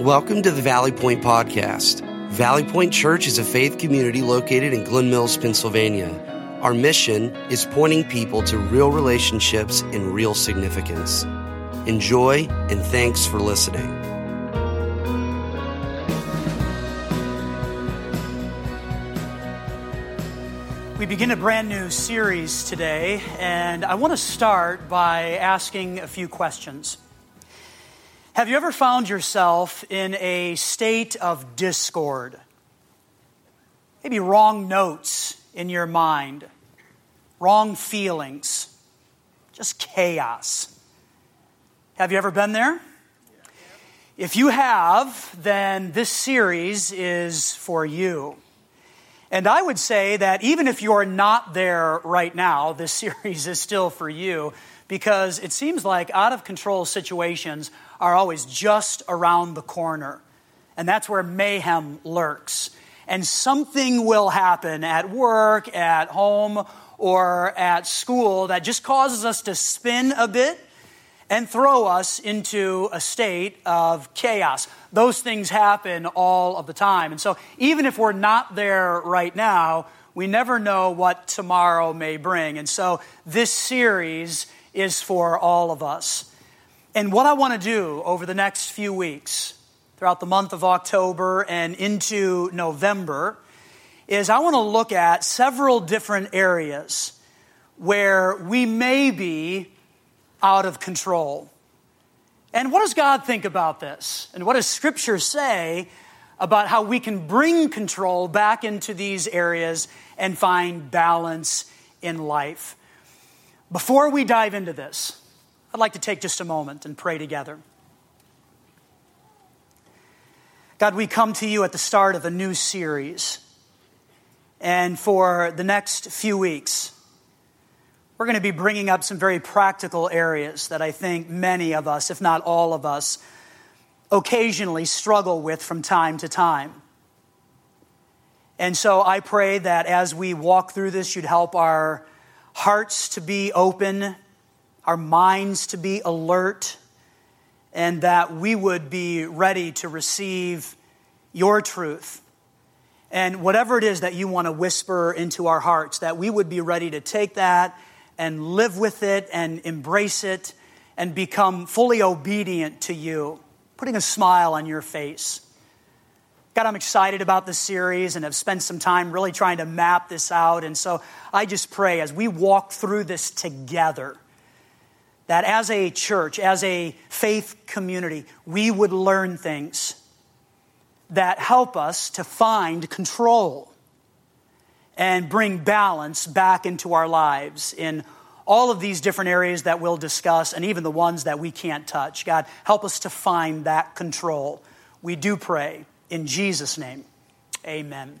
Welcome to the Valley Point Podcast. Valley Point Church is a faith community located in Glen Mills, Pennsylvania. Our mission is pointing people to real relationships and real significance. Enjoy and thanks for listening. We begin a brand new series today, and I want to start by asking a few questions. Have you ever found yourself in a state of discord? Maybe wrong notes in your mind, wrong feelings, just chaos. Have you ever been there? If you have, then this series is for you. And I would say that even if you're not there right now, this series is still for you because it seems like out of control situations are always just around the corner. And that's where mayhem lurks. And something will happen at work, at home, or at school that just causes us to spin a bit and throw us into a state of chaos. Those things happen all of the time. And so, even if we're not there right now, we never know what tomorrow may bring. And so, this series is for all of us. And what I want to do over the next few weeks, throughout the month of October and into November, is I want to look at several different areas where we may be out of control. And what does God think about this? And what does Scripture say about how we can bring control back into these areas and find balance in life? Before we dive into this, I'd like to take just a moment and pray together. God, we come to you at the start of a new series. And for the next few weeks, we're going to be bringing up some very practical areas that I think many of us, if not all of us, occasionally struggle with from time to time. And so I pray that as we walk through this, you'd help our hearts to be open, our minds to be alert, and that we would be ready to receive your truth. And whatever it is that you want to whisper into our hearts, that we would be ready to take that and live with it and embrace it and become fully obedient to you, putting a smile on your face. God, I'm excited about this series and have spent some time really trying to map this out. And so I just pray as we walk through this together, that as a church, as a faith community, we would learn things that help us to find control and bring balance back into our lives in all of these different areas that we'll discuss and even the ones that we can't touch. God, help us to find that control. We do pray in Jesus' name. Amen.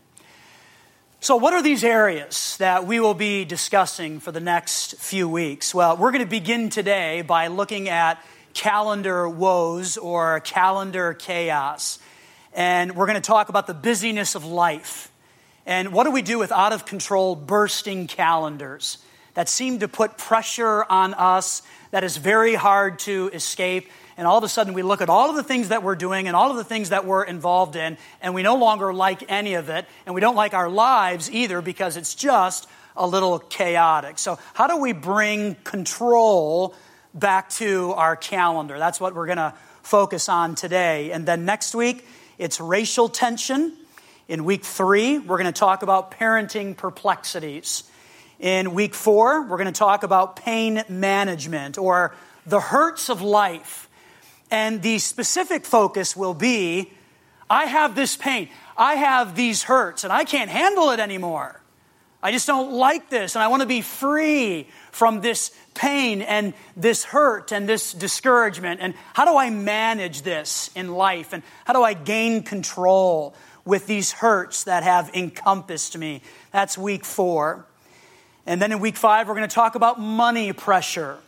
So, what are these areas that we will be discussing for the next few weeks? Well, we're going to begin today by looking at calendar woes or calendar chaos. And we're going to talk about the busyness of life. And what do we do with out of control, bursting calendars that seem to put pressure on us that is very hard to escape? And all of a sudden we look at all of the things that we're doing and all of the things that we're involved in, and we no longer like any of it, and we don't like our lives either because it's just a little chaotic. So, how do we bring control back to our calendar? That's what we're going to focus on today. And then next week, it's racial tension. In week three, we're going to talk about parenting perplexities. In week four, we're going to talk about pain management or the hurts of life. And the specific focus will be I have this pain, I have these hurts, and I can't handle it anymore. I just don't like this, and I want to be free from this pain and this hurt and this discouragement. And how do I manage this in life? And how do I gain control with these hurts that have encompassed me? That's week four. And then in week five, we're going to talk about money pressure.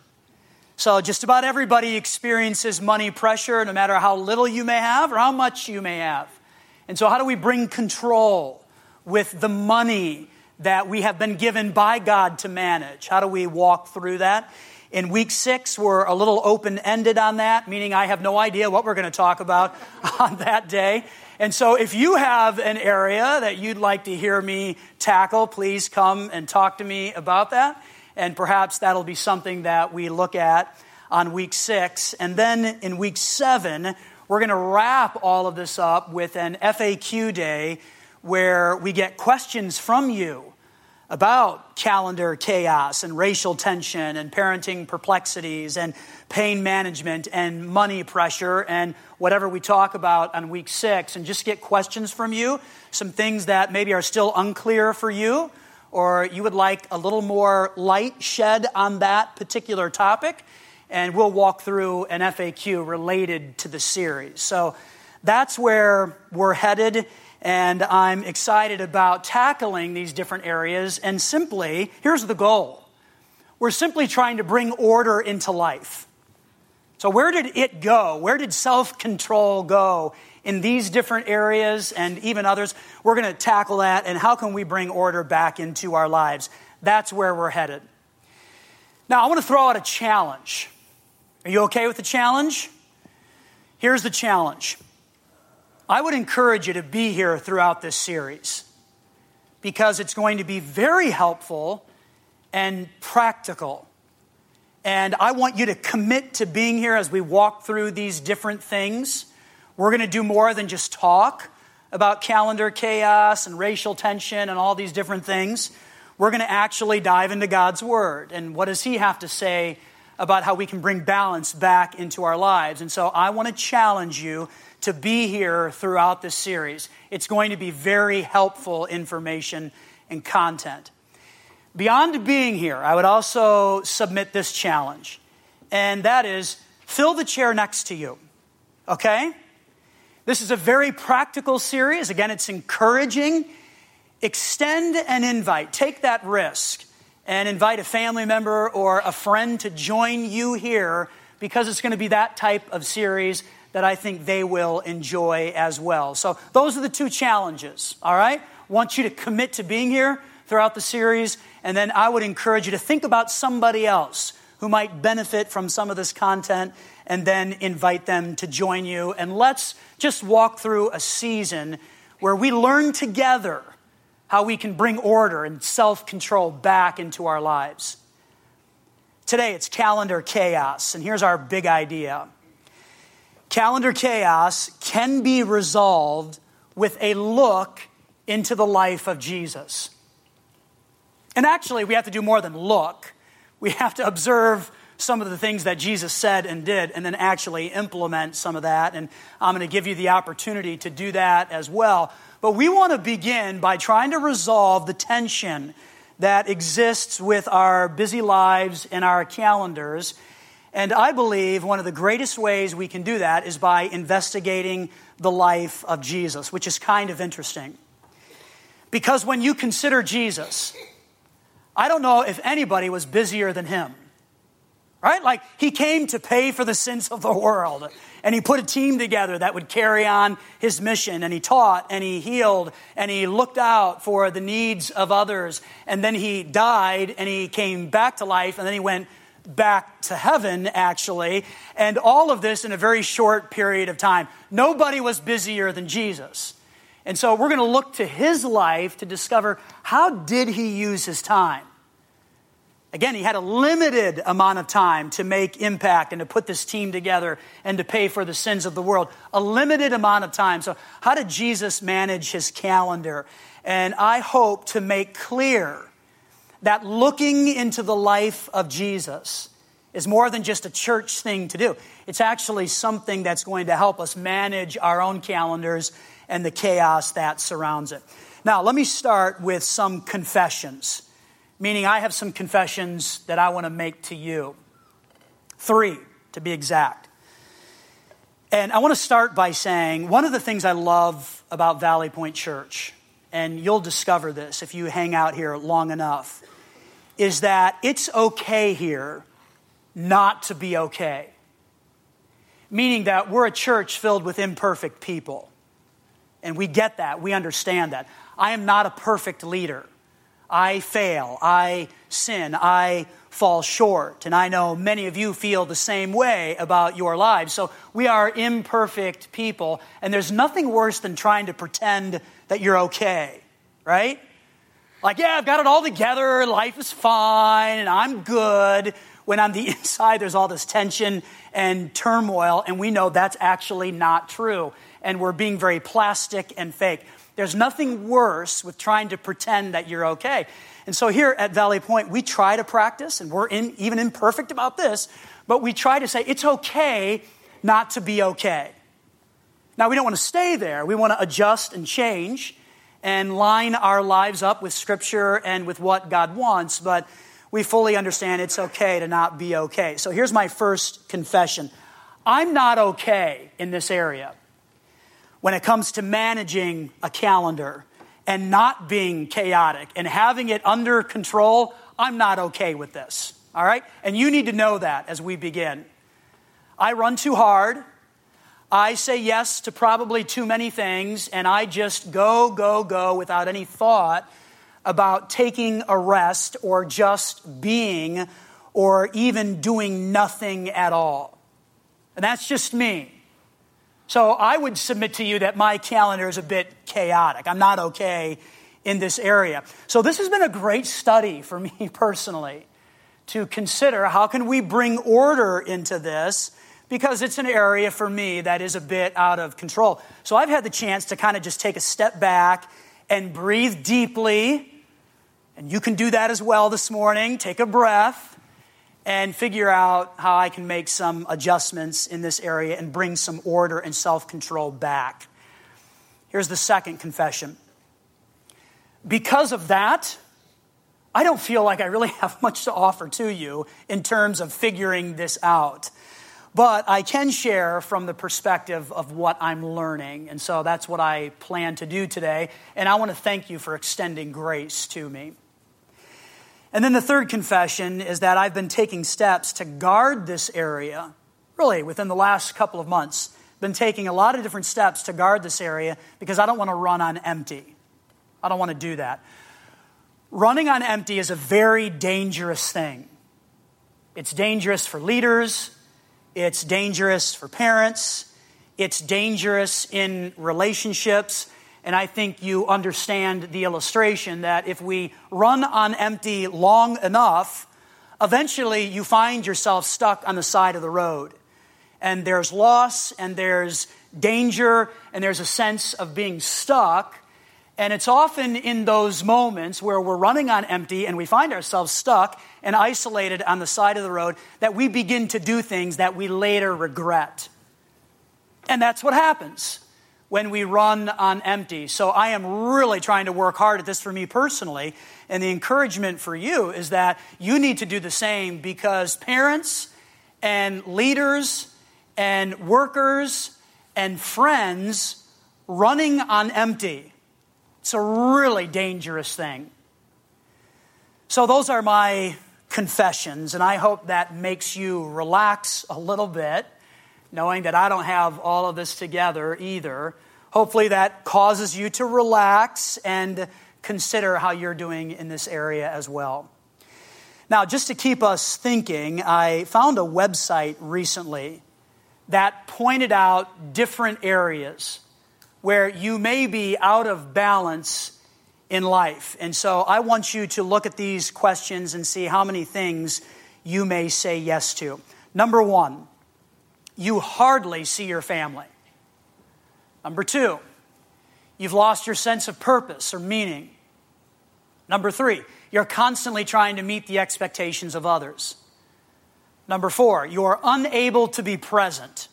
So, just about everybody experiences money pressure, no matter how little you may have or how much you may have. And so, how do we bring control with the money that we have been given by God to manage? How do we walk through that? In week six, we're a little open ended on that, meaning I have no idea what we're going to talk about on that day. And so, if you have an area that you'd like to hear me tackle, please come and talk to me about that. And perhaps that'll be something that we look at on week six. And then in week seven, we're going to wrap all of this up with an FAQ day where we get questions from you about calendar chaos and racial tension and parenting perplexities and pain management and money pressure and whatever we talk about on week six and just get questions from you, some things that maybe are still unclear for you, or you would like a little more light shed on that particular topic. And we'll walk through an FAQ related to the series. So that's where we're headed and I'm excited about tackling these different areas. And simply, here's the goal we're simply trying to bring order into life. So, where did it go? Where did self control go in these different areas and even others? We're going to tackle that, and how can we bring order back into our lives? That's where we're headed. Now, I want to throw out a challenge. Are you okay with the challenge? Here's the challenge I would encourage you to be here throughout this series because it's going to be very helpful and practical. And I want you to commit to being here as we walk through these different things. We're going to do more than just talk about calendar chaos and racial tension and all these different things. We're going to actually dive into God's Word. And what does He have to say about how we can bring balance back into our lives? And so I want to challenge you to be here throughout this series. It's going to be very helpful information and content. Beyond being here, I would also submit this challenge, and that is fill the chair next to you. Okay? This is a very practical series. Again, it's encouraging. Extend an invite, take that risk, and invite a family member or a friend to join you here because it's going to be that type of series that I think they will enjoy as well. So, those are the two challenges, all right? Want you to commit to being here throughout the series, and then I would encourage you to think about somebody else who might benefit from some of this content and then invite them to join you. And let's just walk through a season where we learn together how we can bring order and self control back into our lives. Today it's calendar chaos, and here's our big idea calendar chaos can be resolved with a look into the life of Jesus. And actually, we have to do more than look. We have to observe some of the things that Jesus said and did, and then actually implement some of that. And I'm going to give you the opportunity to do that as well. But we want to begin by trying to resolve the tension that exists with our busy lives and our calendars and I believe one of the greatest ways we can do that is by investigating the life of Jesus, which is kind of interesting. Because when you consider Jesus, I don't know if anybody was busier than him. Right? Like, he came to pay for the sins of the world. And he put a team together that would carry on his mission. And he taught and he healed and he looked out for the needs of others. And then he died and he came back to life. And then he went back to heaven, actually, and all of this in a very short period of time. Nobody was busier than Jesus. And so we're going to look to his life to discover how did he use his time? Again, he had a limited amount of time to make impact and to put this team together and to pay for the sins of the world. A limited amount of time. So, how did Jesus manage his calendar? And I hope to make clear that looking into the life of Jesus is more than just a church thing to do. It's actually something that's going to help us manage our own calendars and the chaos that surrounds it. Now, let me start with some confessions, meaning I have some confessions that I want to make to you. Three, to be exact. And I want to start by saying one of the things I love about Valley Point Church, and you'll discover this if you hang out here long enough, is that it's okay here not to be okay. Meaning that we're a church filled with imperfect people. And we get that, we understand that. I am not a perfect leader. I fail, I sin, I fall short. And I know many of you feel the same way about your lives. So we are imperfect people, and there's nothing worse than trying to pretend that you're okay, right? Like, yeah, I've got it all together, life is fine, and I'm good. When on the inside, there's all this tension and turmoil, and we know that's actually not true. And we're being very plastic and fake. There's nothing worse with trying to pretend that you're okay. And so here at Valley Point, we try to practice, and we're in, even imperfect about this, but we try to say it's okay not to be okay. Now, we don't want to stay there. We want to adjust and change and line our lives up with Scripture and with what God wants, but we fully understand it's okay to not be okay. So here's my first confession I'm not okay in this area when it comes to managing a calendar and not being chaotic and having it under control, I'm not okay with this. All right? And you need to know that as we begin. I run too hard. I say yes to probably too many things, and I just go, go, go without any thought about taking a rest or just being or even doing nothing at all. And that's just me. So I would submit to you that my calendar is a bit chaotic. I'm not okay in this area. So this has been a great study for me personally to consider how can we bring order into this because it's an area for me that is a bit out of control. So I've had the chance to kind of just take a step back and breathe deeply. And you can do that as well this morning. Take a breath and figure out how I can make some adjustments in this area and bring some order and self control back. Here's the second confession. Because of that, I don't feel like I really have much to offer to you in terms of figuring this out. But I can share from the perspective of what I'm learning. And so that's what I plan to do today. And I want to thank you for extending grace to me. And then the third confession is that I've been taking steps to guard this area, really, within the last couple of months. Been taking a lot of different steps to guard this area because I don't want to run on empty. I don't want to do that. Running on empty is a very dangerous thing. It's dangerous for leaders, it's dangerous for parents, it's dangerous in relationships, and I think you understand the illustration that if we run on empty long enough, eventually you find yourself stuck on the side of the road. And there's loss, and there's danger, and there's a sense of being stuck. And it's often in those moments where we're running on empty and we find ourselves stuck and isolated on the side of the road that we begin to do things that we later regret. And that's what happens when we run on empty. So I am really trying to work hard at this for me personally. And the encouragement for you is that you need to do the same because parents and leaders and workers and friends running on empty. It's a really dangerous thing. So, those are my confessions, and I hope that makes you relax a little bit knowing that I don't have all of this together either. Hopefully, that causes you to relax and consider how you're doing in this area as well. Now, just to keep us thinking, I found a website recently that pointed out different areas where you may be out of balance in life. And so I want you to look at these questions and see how many things you may say yes to. Number one, you hardly see your family. Number two, you've lost your sense of purpose or meaning. Number three, you're constantly trying to meet the expectations of others. Number four, you're unable to be present.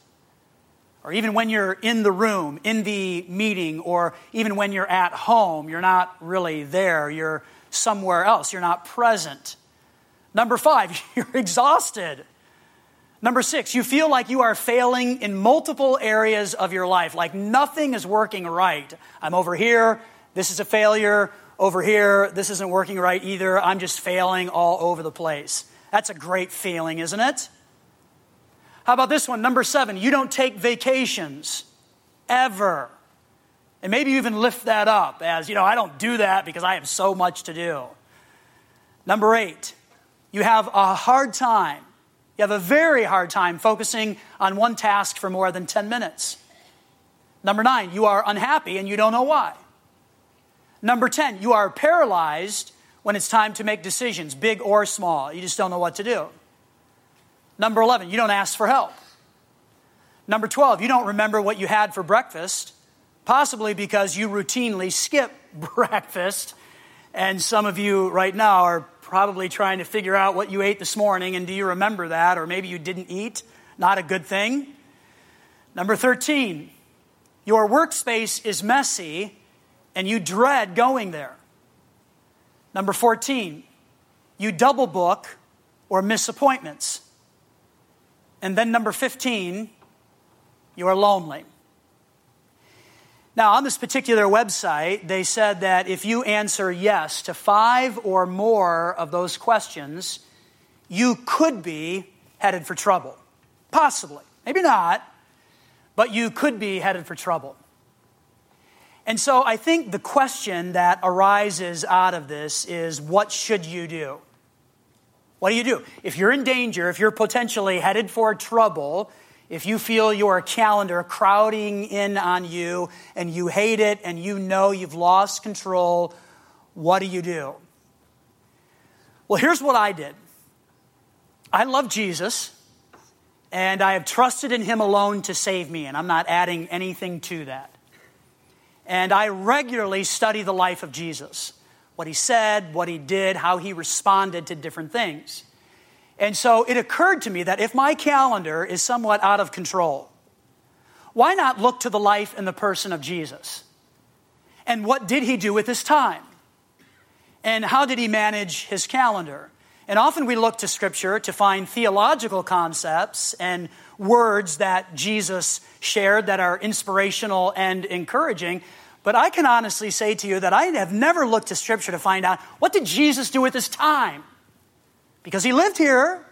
Or even when you're in the room, in the meeting, or even when you're at home, you're not really there. You're somewhere else. You're not present. Number five, you're exhausted. Number six, you feel like you are failing in multiple areas of your life, like nothing is working right. I'm over here, this is a failure. Over here, this isn't working right either. I'm just failing all over the place. That's a great feeling, isn't it? How about this one? Number seven, you don't take vacations ever. And maybe you even lift that up as, you know, I don't do that because I have so much to do. Number eight, you have a hard time. You have a very hard time focusing on one task for more than 10 minutes. Number nine, you are unhappy and you don't know why. Number 10, you are paralyzed when it's time to make decisions, big or small. You just don't know what to do. Number 11, you don't ask for help. Number 12, you don't remember what you had for breakfast, possibly because you routinely skip breakfast. And some of you right now are probably trying to figure out what you ate this morning and do you remember that? Or maybe you didn't eat. Not a good thing. Number 13, your workspace is messy and you dread going there. Number 14, you double book or miss appointments. And then number 15, you are lonely. Now, on this particular website, they said that if you answer yes to five or more of those questions, you could be headed for trouble. Possibly. Maybe not, but you could be headed for trouble. And so I think the question that arises out of this is what should you do? What do you do? If you're in danger, if you're potentially headed for trouble, if you feel your calendar crowding in on you and you hate it and you know you've lost control, what do you do? Well, here's what I did I love Jesus and I have trusted in him alone to save me, and I'm not adding anything to that. And I regularly study the life of Jesus what he said, what he did, how he responded to different things. And so it occurred to me that if my calendar is somewhat out of control, why not look to the life and the person of Jesus? And what did he do with his time? And how did he manage his calendar? And often we look to Scripture to find theological concepts and words that Jesus shared that are inspirational and encouraging. But I can honestly say to you that I have never looked to Scripture to find out what did Jesus do with his time? Because he lived here,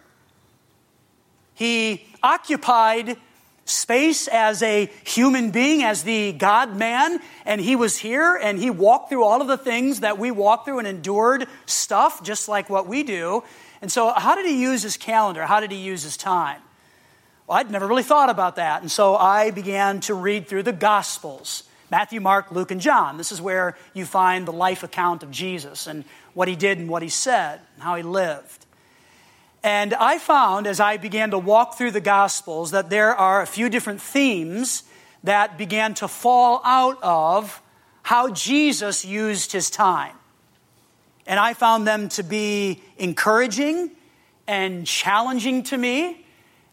he occupied space as a human being, as the God man, and he was here and he walked through all of the things that we walk through and endured stuff just like what we do. And so, how did he use his calendar? How did he use his time? Well, I'd never really thought about that. And so I began to read through the Gospels Matthew, Mark, Luke, and John. This is where you find the life account of Jesus and what he did and what he said and how he lived. And I found as I began to walk through the Gospels that there are a few different themes that began to fall out of how Jesus used his time. And I found them to be encouraging and challenging to me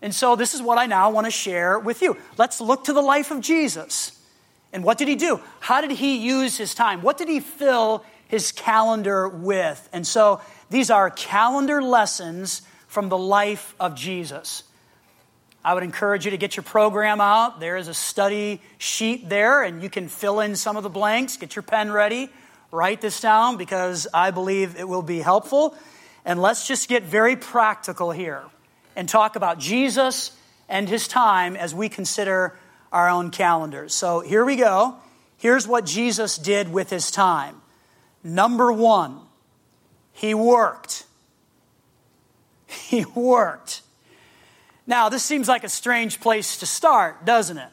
and so this is what I now want to share with you. Let's look to the life of Jesus. And what did he do? How did he use his time? What did he fill his calendar with? And so these are calendar lessons from the life of Jesus. I would encourage you to get your program out. There is a study sheet there, and you can fill in some of the blanks. Get your pen ready. Write this down because I believe it will be helpful. And let's just get very practical here and talk about Jesus and his time as we consider our own calendars. So here we go. Here's what Jesus did with his time. Number one, he worked. He worked. Now, this seems like a strange place to start, doesn't it?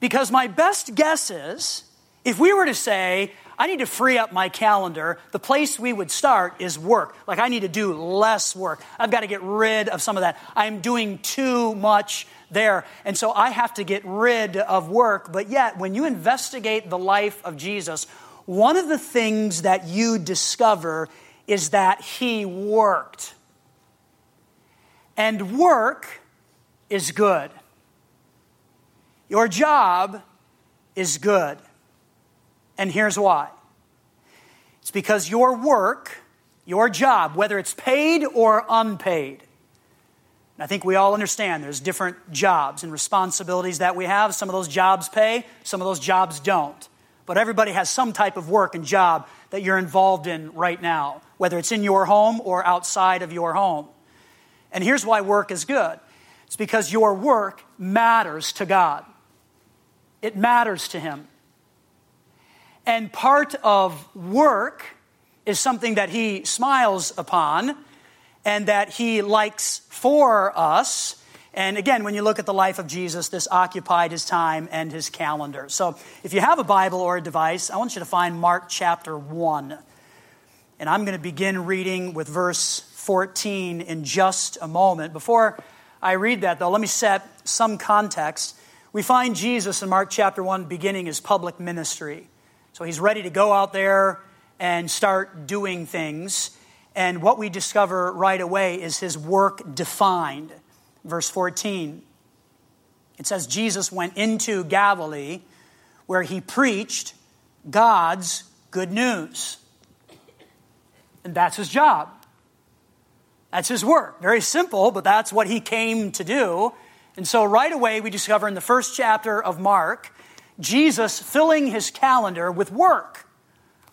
Because my best guess is if we were to say, I need to free up my calendar. The place we would start is work. Like, I need to do less work. I've got to get rid of some of that. I'm doing too much there. And so I have to get rid of work. But yet, when you investigate the life of Jesus, one of the things that you discover is that he worked. And work is good. Your job is good. And here's why it's because your work, your job, whether it's paid or unpaid, I think we all understand there's different jobs and responsibilities that we have. Some of those jobs pay, some of those jobs don't. But everybody has some type of work and job that you're involved in right now, whether it's in your home or outside of your home. And here's why work is good it's because your work matters to God, it matters to Him. And part of work is something that he smiles upon and that he likes for us. And again, when you look at the life of Jesus, this occupied his time and his calendar. So if you have a Bible or a device, I want you to find Mark chapter 1. And I'm going to begin reading with verse 14 in just a moment. Before I read that, though, let me set some context. We find Jesus in Mark chapter 1 beginning his public ministry. So he's ready to go out there and start doing things. And what we discover right away is his work defined. Verse 14. It says, Jesus went into Galilee where he preached God's good news. And that's his job. That's his work. Very simple, but that's what he came to do. And so, right away, we discover in the first chapter of Mark, Jesus filling his calendar with work,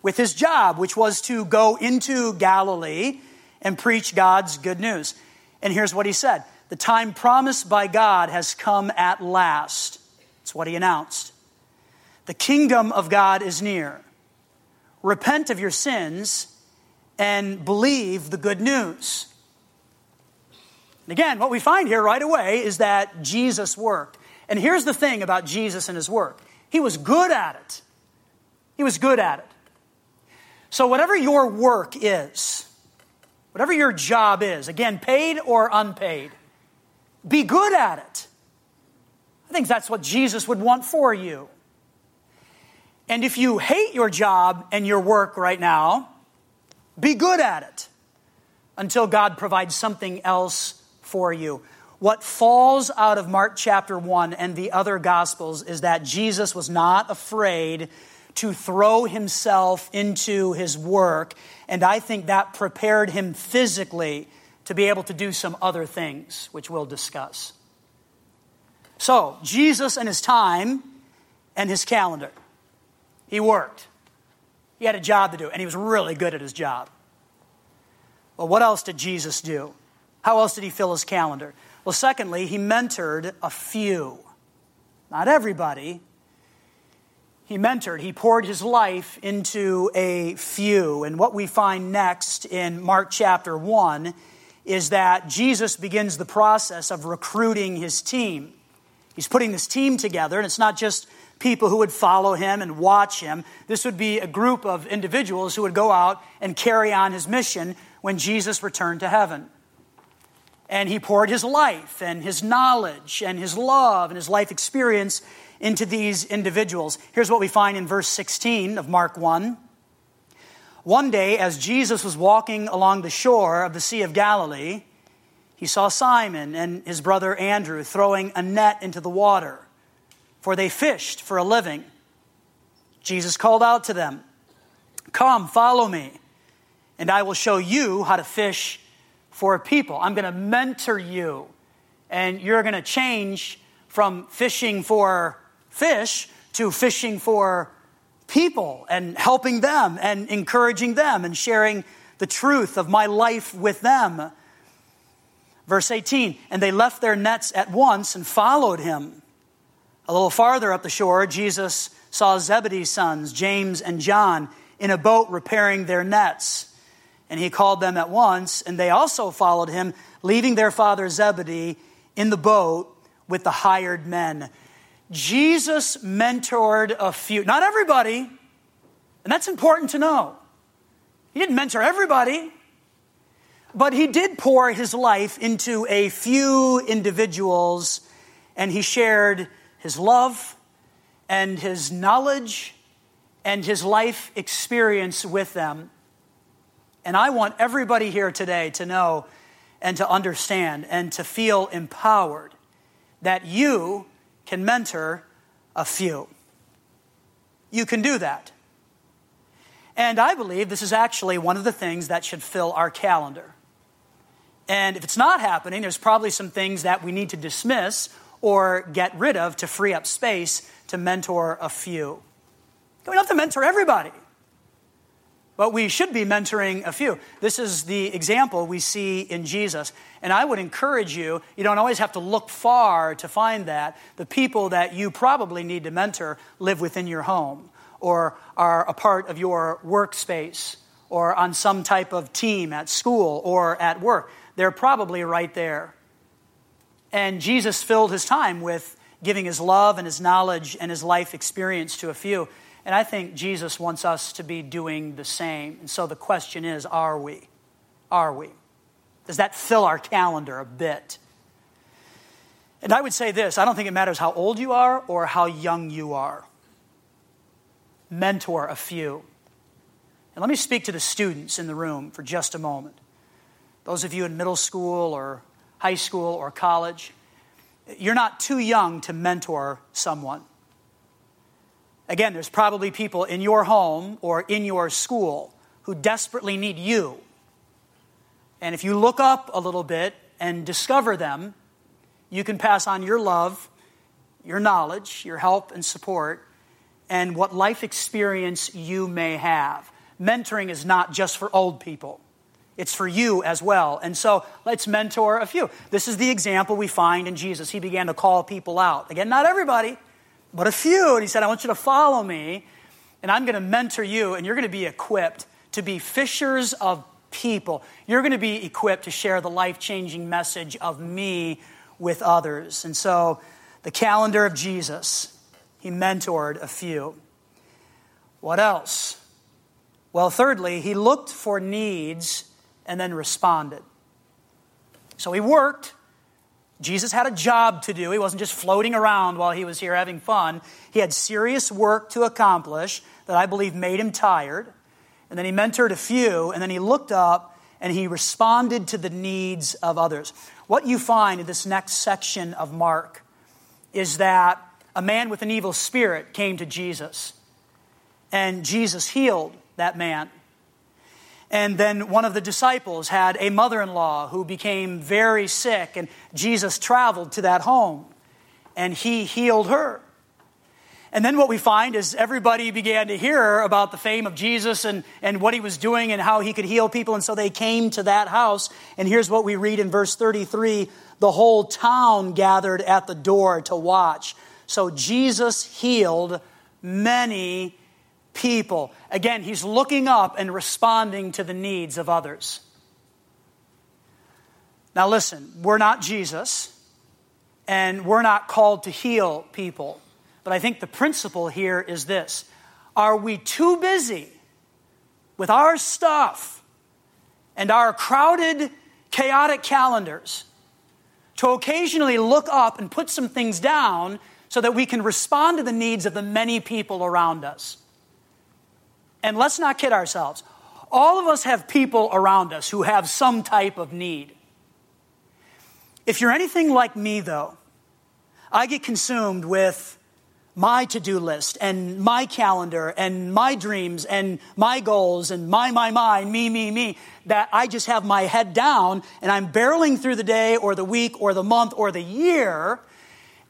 with his job, which was to go into Galilee and preach God's good news. And here's what he said The time promised by God has come at last. That's what he announced. The kingdom of God is near. Repent of your sins and believe the good news. And again, what we find here right away is that Jesus worked. And here's the thing about Jesus and his work he was good at it. He was good at it. So, whatever your work is, whatever your job is, again, paid or unpaid, be good at it. I think that's what Jesus would want for you. And if you hate your job and your work right now, be good at it until God provides something else for you. What falls out of Mark chapter 1 and the other Gospels is that Jesus was not afraid to throw himself into his work, and I think that prepared him physically to be able to do some other things, which we'll discuss. So, Jesus and his time and his calendar. He worked. He had a job to do, and he was really good at his job. Well, what else did Jesus do? How else did he fill his calendar? Well, secondly, he mentored a few. Not everybody. He mentored, he poured his life into a few. And what we find next in Mark chapter 1 is that Jesus begins the process of recruiting his team. He's putting this team together, and it's not just people who would follow him and watch him. This would be a group of individuals who would go out and carry on his mission when Jesus returned to heaven. And he poured his life and his knowledge and his love and his life experience into these individuals. Here's what we find in verse 16 of Mark 1. One day, as Jesus was walking along the shore of the Sea of Galilee, he saw Simon and his brother Andrew throwing a net into the water, for they fished for a living. Jesus called out to them, Come, follow me and I will show you how to fish for people. I'm going to mentor you, and you're going to change from fishing for fish to fishing for people and helping them and encouraging them and sharing the truth of my life with them. Verse 18, and they left their nets at once and followed him. A little farther up the shore, Jesus saw Zebedee's sons, James and John, in a boat repairing their nets. And he called them at once, and they also followed him, leaving their father Zebedee in the boat with the hired men. Jesus mentored a few, not everybody, and that's important to know. He didn't mentor everybody, but he did pour his life into a few individuals, and he shared his love and his knowledge and his life experience with them. And I want everybody here today to know and to understand and to feel empowered that you can mentor a few. You can do that. And I believe this is actually one of the things that should fill our calendar. And if it's not happening, there's probably some things that we need to dismiss or get rid of to free up space to mentor a few. We don't have to mentor everybody. But we should be mentoring a few. This is the example we see in Jesus. And I would encourage you, you don't always have to look far to find that. The people that you probably need to mentor live within your home or are a part of your workspace or on some type of team at school or at work. They're probably right there. And Jesus filled his time with giving his love and his knowledge and his life experience to a few. And I think Jesus wants us to be doing the same. And so the question is are we? Are we? Does that fill our calendar a bit? And I would say this I don't think it matters how old you are or how young you are. Mentor a few. And let me speak to the students in the room for just a moment. Those of you in middle school or high school or college, you're not too young to mentor someone. Again, there's probably people in your home or in your school who desperately need you. And if you look up a little bit and discover them, you can pass on your love, your knowledge, your help and support, and what life experience you may have. Mentoring is not just for old people. It's for you as well. And so let's mentor a few. This is the example we find in Jesus. He began to call people out. Again, not everybody, but a few. And he said, I want you to follow me, and I'm going to mentor you, and you're going to be equipped to be fishers of people. You're going to be equipped to share the life changing message of me with others. And so, the calendar of Jesus, he mentored a few. What else? Well, thirdly, he looked for needs and then responded. So he worked. Jesus had a job to do. He wasn't just floating around while he was here having fun. He had serious work to accomplish that I believe made him tired. And then he mentored a few, and then he looked up and he responded to the needs of others. What you find in this next section of Mark is that a man with an evil spirit came to Jesus, and Jesus healed that man. And then one of the disciples had a mother in law who became very sick, and Jesus traveled to that home, and he healed her. And then what we find is everybody began to hear about the fame of Jesus and, and what he was doing and how he could heal people. And so they came to that house. And here's what we read in verse 33 the whole town gathered at the door to watch. So Jesus healed many people. Again, he's looking up and responding to the needs of others. Now, listen, we're not Jesus, and we're not called to heal people. But I think the principle here is this Are we too busy with our stuff and our crowded, chaotic calendars to occasionally look up and put some things down so that we can respond to the needs of the many people around us? And let's not kid ourselves. All of us have people around us who have some type of need. If you're anything like me, though, I get consumed with my to do list and my calendar and my dreams and my goals and my, my, my, me, me, me, that I just have my head down and I'm barreling through the day or the week or the month or the year.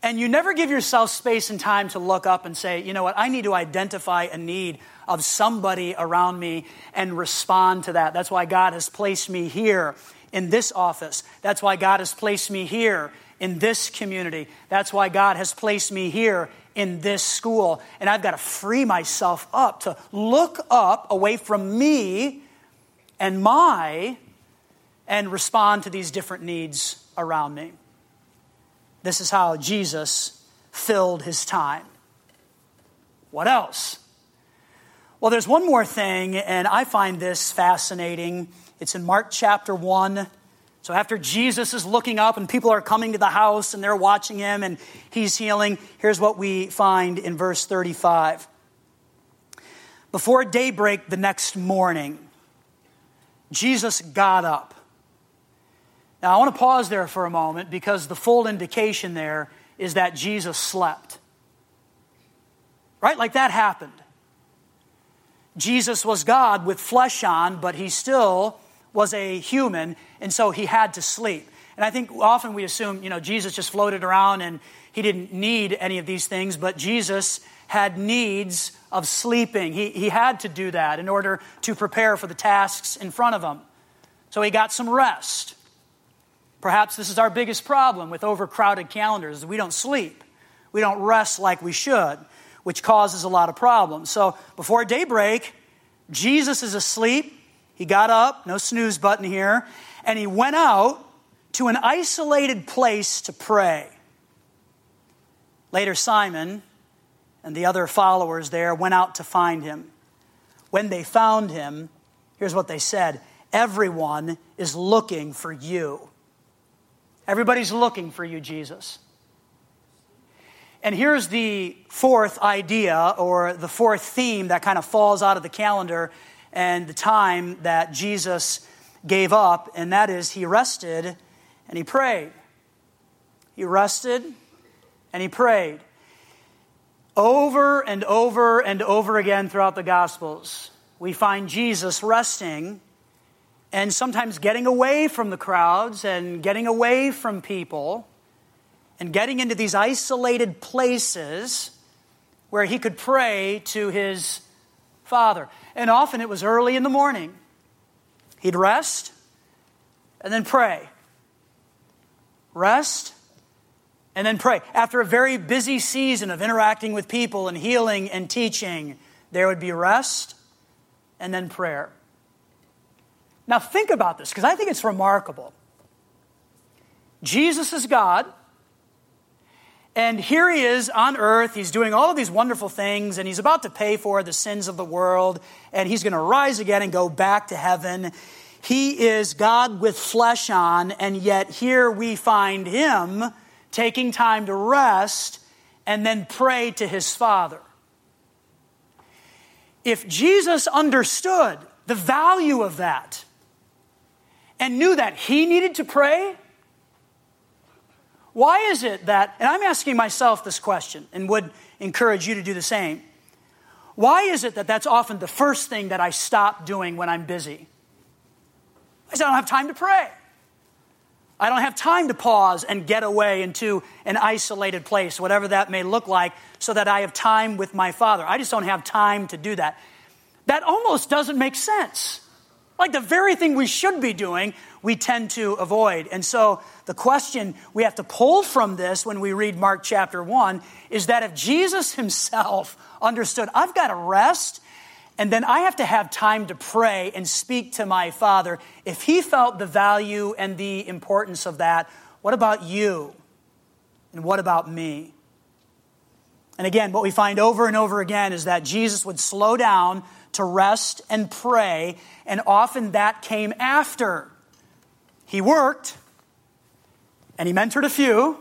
And you never give yourself space and time to look up and say, you know what, I need to identify a need of somebody around me and respond to that. That's why God has placed me here in this office. That's why God has placed me here in this community. That's why God has placed me here in this school. And I've got to free myself up to look up away from me and my and respond to these different needs around me. This is how Jesus filled his time. What else? Well, there's one more thing, and I find this fascinating. It's in Mark chapter 1 so after Jesus is looking up and people are coming to the house and they're watching him and he's healing, here's what we find in verse 35. Before daybreak the next morning, Jesus got up. Now I want to pause there for a moment because the full indication there is that Jesus slept. Right? Like that happened. Jesus was God with flesh on, but he still was a human, and so he had to sleep. And I think often we assume, you know, Jesus just floated around and he didn't need any of these things, but Jesus had needs of sleeping. He, he had to do that in order to prepare for the tasks in front of him. So he got some rest. Perhaps this is our biggest problem with overcrowded calendars. We don't sleep. We don't rest like we should, which causes a lot of problems. So before daybreak, Jesus is asleep He got up, no snooze button here, and he went out to an isolated place to pray. Later, Simon and the other followers there went out to find him. When they found him, here's what they said Everyone is looking for you. Everybody's looking for you, Jesus. And here's the fourth idea or the fourth theme that kind of falls out of the calendar and the time that Jesus gave up, and that is he rested and he prayed. He rested and he prayed. Over and over and over again throughout the Gospels, we find Jesus resting and sometimes getting away from the crowds and getting away from people and getting into these isolated places where he could pray to his Father. And often it was early in the morning. He'd rest and then pray. Rest and then pray. After a very busy season of interacting with people and healing and teaching, there would be rest and then prayer. Now, think about this because I think it's remarkable. Jesus is God. And here he is on earth. He's doing all of these wonderful things, and he's about to pay for the sins of the world, and he's going to rise again and go back to heaven. He is God with flesh on, and yet here we find him taking time to rest and then pray to his Father. If Jesus understood the value of that and knew that he needed to pray, why is it that, and I'm asking myself this question and would encourage you to do the same. Why is it that that's often the first thing that I stop doing when I'm busy? I said, I don't have time to pray. I don't have time to pause and get away into an isolated place, whatever that may look like, so that I have time with my Father. I just don't have time to do that. That almost doesn't make sense. Like the very thing we should be doing, we tend to avoid. And so the question we have to pull from this when we read Mark chapter 1 is that if Jesus himself understood, I've got to rest and then I have to have time to pray and speak to my Father, if he felt the value and the importance of that, what about you? And what about me? And again, what we find over and over again is that Jesus would slow down to rest and pray, and often that came after. He worked, and he mentored a few,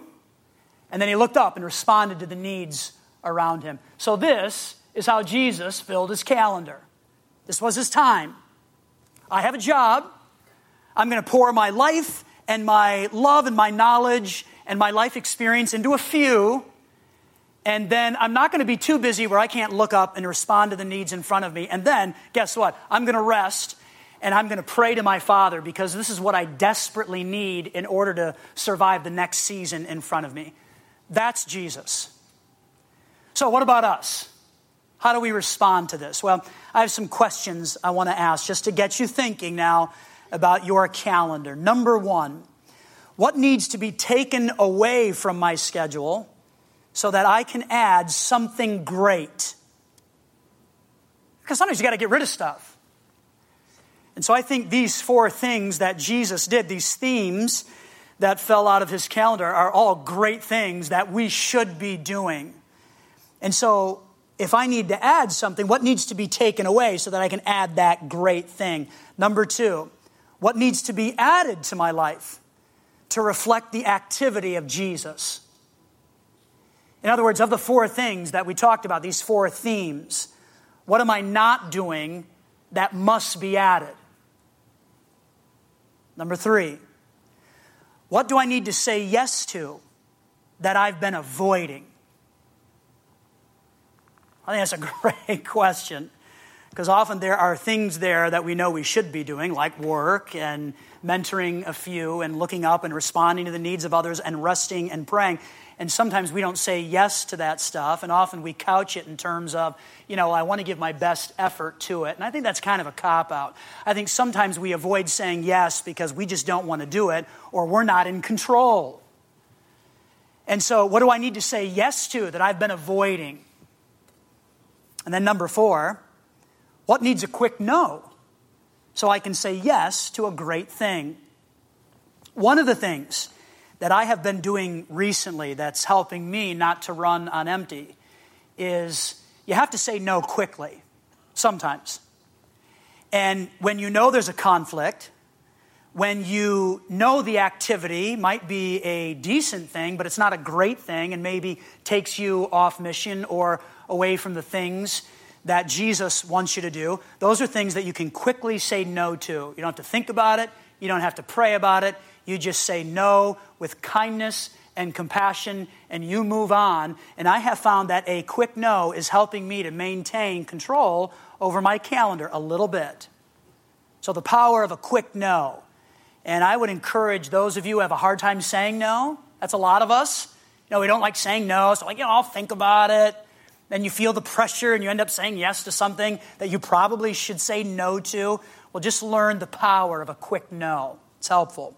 and then he looked up and responded to the needs around him. So, this is how Jesus filled his calendar. This was his time. I have a job. I'm going to pour my life and my love and my knowledge and my life experience into a few and then I'm not going to be too busy where I can't look up and respond to the needs in front of me. And then, guess what? I'm going to rest and I'm going to pray to my Father because this is what I desperately need in order to survive the next season in front of me. That's Jesus. So, what about us? How do we respond to this? Well, I have some questions I want to ask just to get you thinking now about your calendar. Number one, what needs to be taken away from my schedule? So that I can add something great. Because sometimes you got to get rid of stuff. And so I think these four things that Jesus did, these themes that fell out of his calendar, are all great things that we should be doing. And so if I need to add something, what needs to be taken away so that I can add that great thing? Number two, what needs to be added to my life to reflect the activity of Jesus? In other words, of the four things that we talked about, these four themes, what am I not doing that must be added? Number three, what do I need to say yes to that I've been avoiding? I think that's a great question because often there are things there that we know we should be doing, like work and mentoring a few and looking up and responding to the needs of others and resting and praying. And sometimes we don't say yes to that stuff, and often we couch it in terms of, you know, I want to give my best effort to it. And I think that's kind of a cop out. I think sometimes we avoid saying yes because we just don't want to do it or we're not in control. And so, what do I need to say yes to that I've been avoiding? And then, number four, what needs a quick no so I can say yes to a great thing. One of the things that I have been doing recently that's helping me not to run on empty is you have to say no quickly, sometimes. And when you know there's a conflict, when you know the activity might be a decent thing, but it's not a great thing and maybe takes you off mission or away from the things that Jesus wants you to do, those are things that you can quickly say no to. You don't have to think about it, you don't have to pray about it. You just say no with kindness and compassion and you move on. And I have found that a quick no is helping me to maintain control over my calendar a little bit. So, the power of a quick no. And I would encourage those of you who have a hard time saying no, that's a lot of us. You know, we don't like saying no, so like, you know, I'll think about it. Then you feel the pressure and you end up saying yes to something that you probably should say no to. Well, just learn the power of a quick no. It's helpful.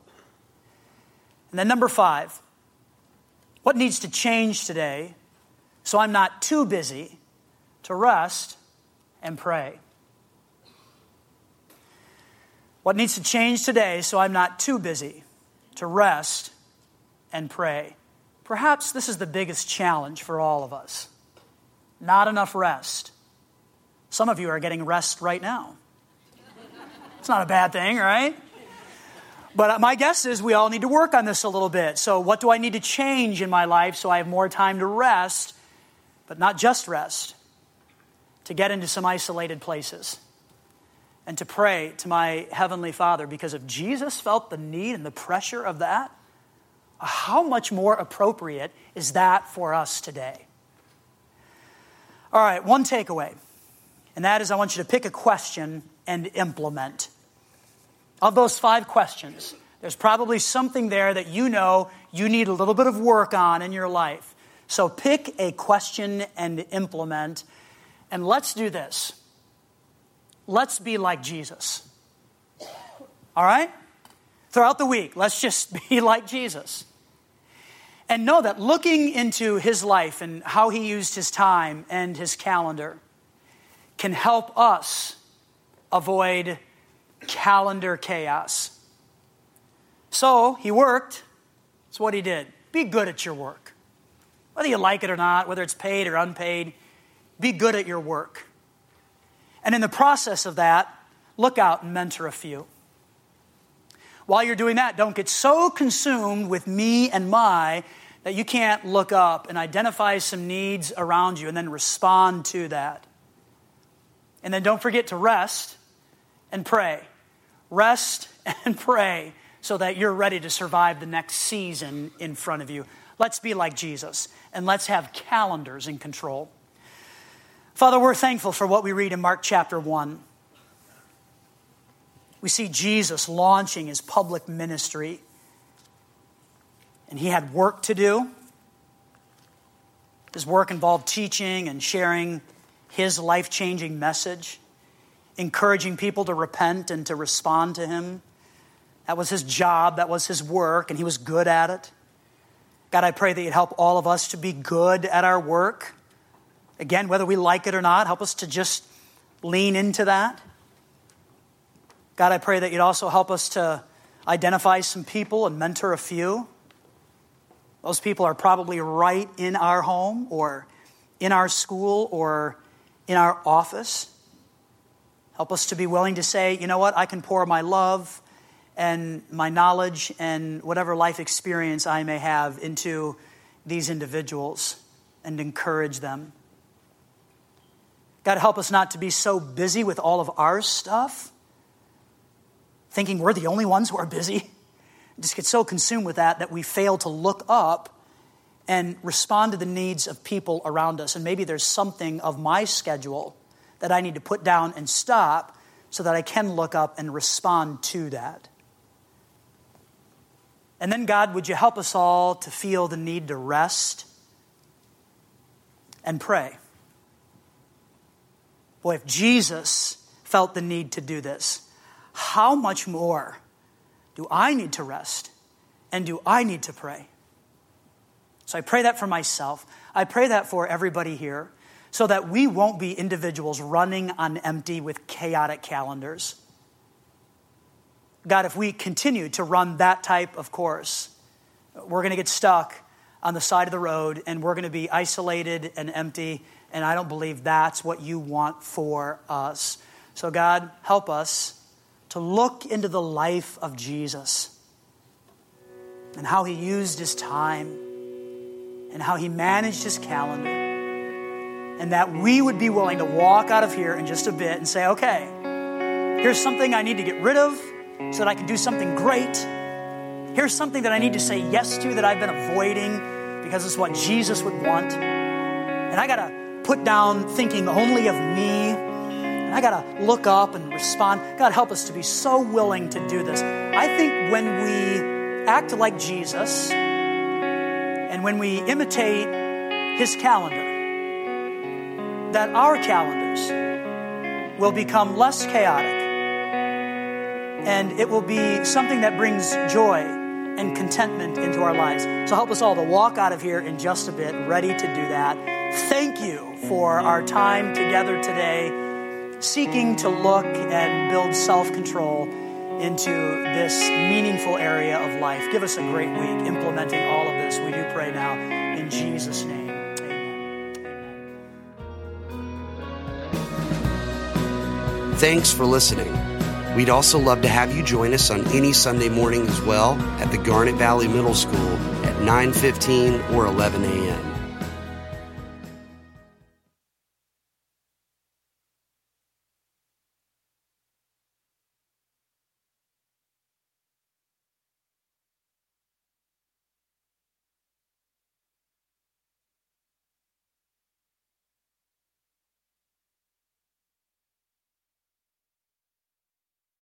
And then, number five, what needs to change today so I'm not too busy to rest and pray? What needs to change today so I'm not too busy to rest and pray? Perhaps this is the biggest challenge for all of us. Not enough rest. Some of you are getting rest right now. It's not a bad thing, right? But my guess is we all need to work on this a little bit. So, what do I need to change in my life so I have more time to rest, but not just rest, to get into some isolated places and to pray to my Heavenly Father? Because if Jesus felt the need and the pressure of that, how much more appropriate is that for us today? All right, one takeaway, and that is I want you to pick a question and implement. Of those five questions, there's probably something there that you know you need a little bit of work on in your life. So pick a question and implement. And let's do this. Let's be like Jesus. All right? Throughout the week, let's just be like Jesus. And know that looking into his life and how he used his time and his calendar can help us avoid calendar chaos. So he worked. That's what he did. Be good at your work. Whether you like it or not, whether it's paid or unpaid, be good at your work. And in the process of that, look out and mentor a few. While you're doing that, don't get so consumed with me and my that you can't look up and identify some needs around you and then respond to that. And then don't forget to rest and pray. Rest and pray so that you're ready to survive the next season in front of you. Let's be like Jesus and let's have calendars in control. Father, we're thankful for what we read in Mark chapter 1. We see Jesus launching his public ministry, and he had work to do. His work involved teaching and sharing his life changing message encouraging people to repent and to respond to him. That was his job, that was his work, and he was good at it. God, I pray that you'd help all of us to be good at our work. Again, whether we like it or not, help us to just lean into that. God, I pray that you'd also help us to identify some people and mentor a few. Those people are probably right in our home or in our school or in our office. Help us to be willing to say, you know what, I can pour my love and my knowledge and whatever life experience I may have into these individuals and encourage them. God, help us not to be so busy with all of our stuff, thinking we're the only ones who are busy. Just get so consumed with that that we fail to look up and respond to the needs of people around us. And maybe there's something of my schedule that I need to put down and stop so that I can look up and respond to that. And then, God, would you help us all to feel the need to rest and pray? Boy, if Jesus felt the need to do this, how much more do I need to rest and do I need to pray? So I pray that for myself. I pray that for everybody here so that we won't be individuals running on empty with chaotic calendars. God, if we continue to run that type of course, we're going to get stuck on the side of the road and we're going to be isolated and empty. And I don't believe that's what you want for us. So, God, help us to look into the life of Jesus and how he used his time and how he managed his calendar. And that we would be willing to walk out of here in just a bit and say, okay, here's something I need to get rid of so that I can do something great. Here's something that I need to say yes to that I've been avoiding because it's what Jesus would want. And I got to put down thinking only of me. I got to look up and respond. God, help us to be so willing to do this. I think when we act like Jesus, and when we imitate his calendar, that our calendars will become less chaotic and it will be something that brings joy and contentment into our lives. So help us all to walk out of here in just a bit, ready to do that. Thank you for our time together today, seeking to look and build self control into this meaningful area of life. Give us a great week implementing all of this. We do pray now in Jesus' name. Amen. Thanks for listening. We'd also love to have you join us on any Sunday morning as well at the Garnet Valley Middle School at 9:15 or 11 a.m.